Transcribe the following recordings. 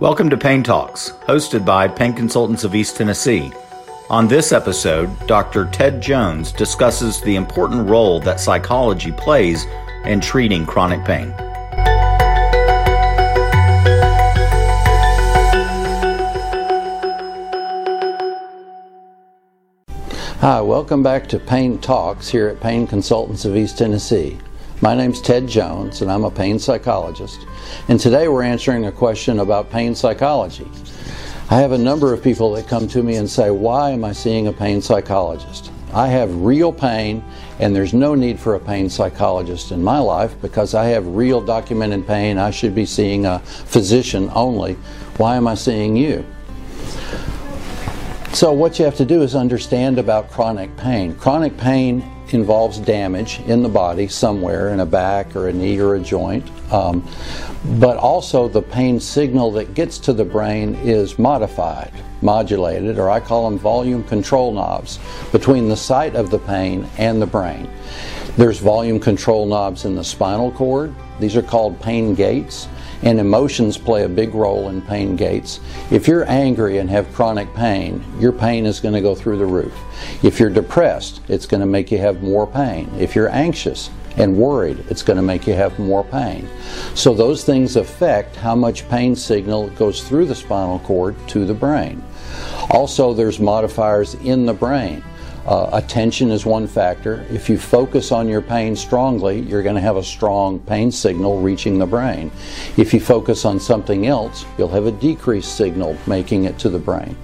Welcome to Pain Talks, hosted by Pain Consultants of East Tennessee. On this episode, Dr. Ted Jones discusses the important role that psychology plays in treating chronic pain. Hi, welcome back to Pain Talks here at Pain Consultants of East Tennessee. My name's Ted Jones, and I'm a pain psychologist. And today we're answering a question about pain psychology. I have a number of people that come to me and say, Why am I seeing a pain psychologist? I have real pain, and there's no need for a pain psychologist in my life because I have real documented pain. I should be seeing a physician only. Why am I seeing you? So, what you have to do is understand about chronic pain. Chronic pain involves damage in the body somewhere in a back or a knee or a joint. Um, but also, the pain signal that gets to the brain is modified, modulated, or I call them volume control knobs between the site of the pain and the brain. There's volume control knobs in the spinal cord, these are called pain gates and emotions play a big role in pain gates. If you're angry and have chronic pain, your pain is going to go through the roof. If you're depressed, it's going to make you have more pain. If you're anxious and worried, it's going to make you have more pain. So those things affect how much pain signal goes through the spinal cord to the brain. Also, there's modifiers in the brain. Uh, attention is one factor. If you focus on your pain strongly, you're going to have a strong pain signal reaching the brain. If you focus on something else, you'll have a decreased signal making it to the brain.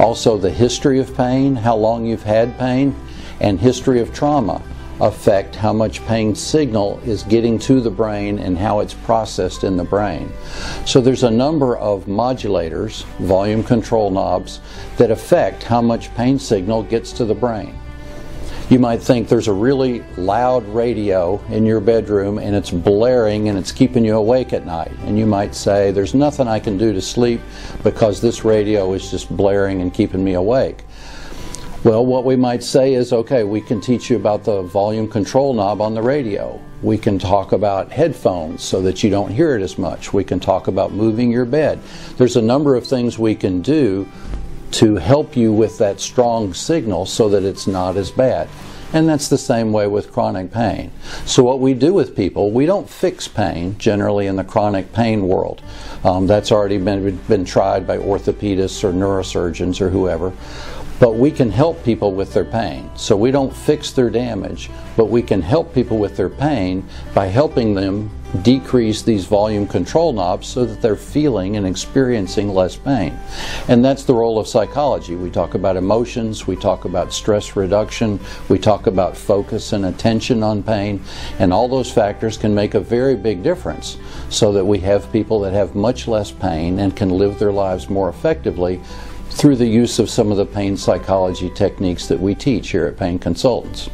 Also, the history of pain, how long you've had pain, and history of trauma affect how much pain signal is getting to the brain and how it's processed in the brain. So there's a number of modulators, volume control knobs, that affect how much pain signal gets to the brain. You might think there's a really loud radio in your bedroom and it's blaring and it's keeping you awake at night. And you might say, There's nothing I can do to sleep because this radio is just blaring and keeping me awake. Well, what we might say is okay, we can teach you about the volume control knob on the radio. We can talk about headphones so that you don't hear it as much. We can talk about moving your bed. There's a number of things we can do to help you with that strong signal so that it's not as bad. And that's the same way with chronic pain. So, what we do with people, we don't fix pain generally in the chronic pain world. Um, that's already been, been tried by orthopedists or neurosurgeons or whoever but we can help people with their pain. So we don't fix their damage, but we can help people with their pain by helping them decrease these volume control knobs so that they're feeling and experiencing less pain. And that's the role of psychology. We talk about emotions, we talk about stress reduction, we talk about focus and attention on pain, and all those factors can make a very big difference so that we have people that have much less pain and can live their lives more effectively through the use of some of the pain psychology techniques that we teach here at Pain Consultants.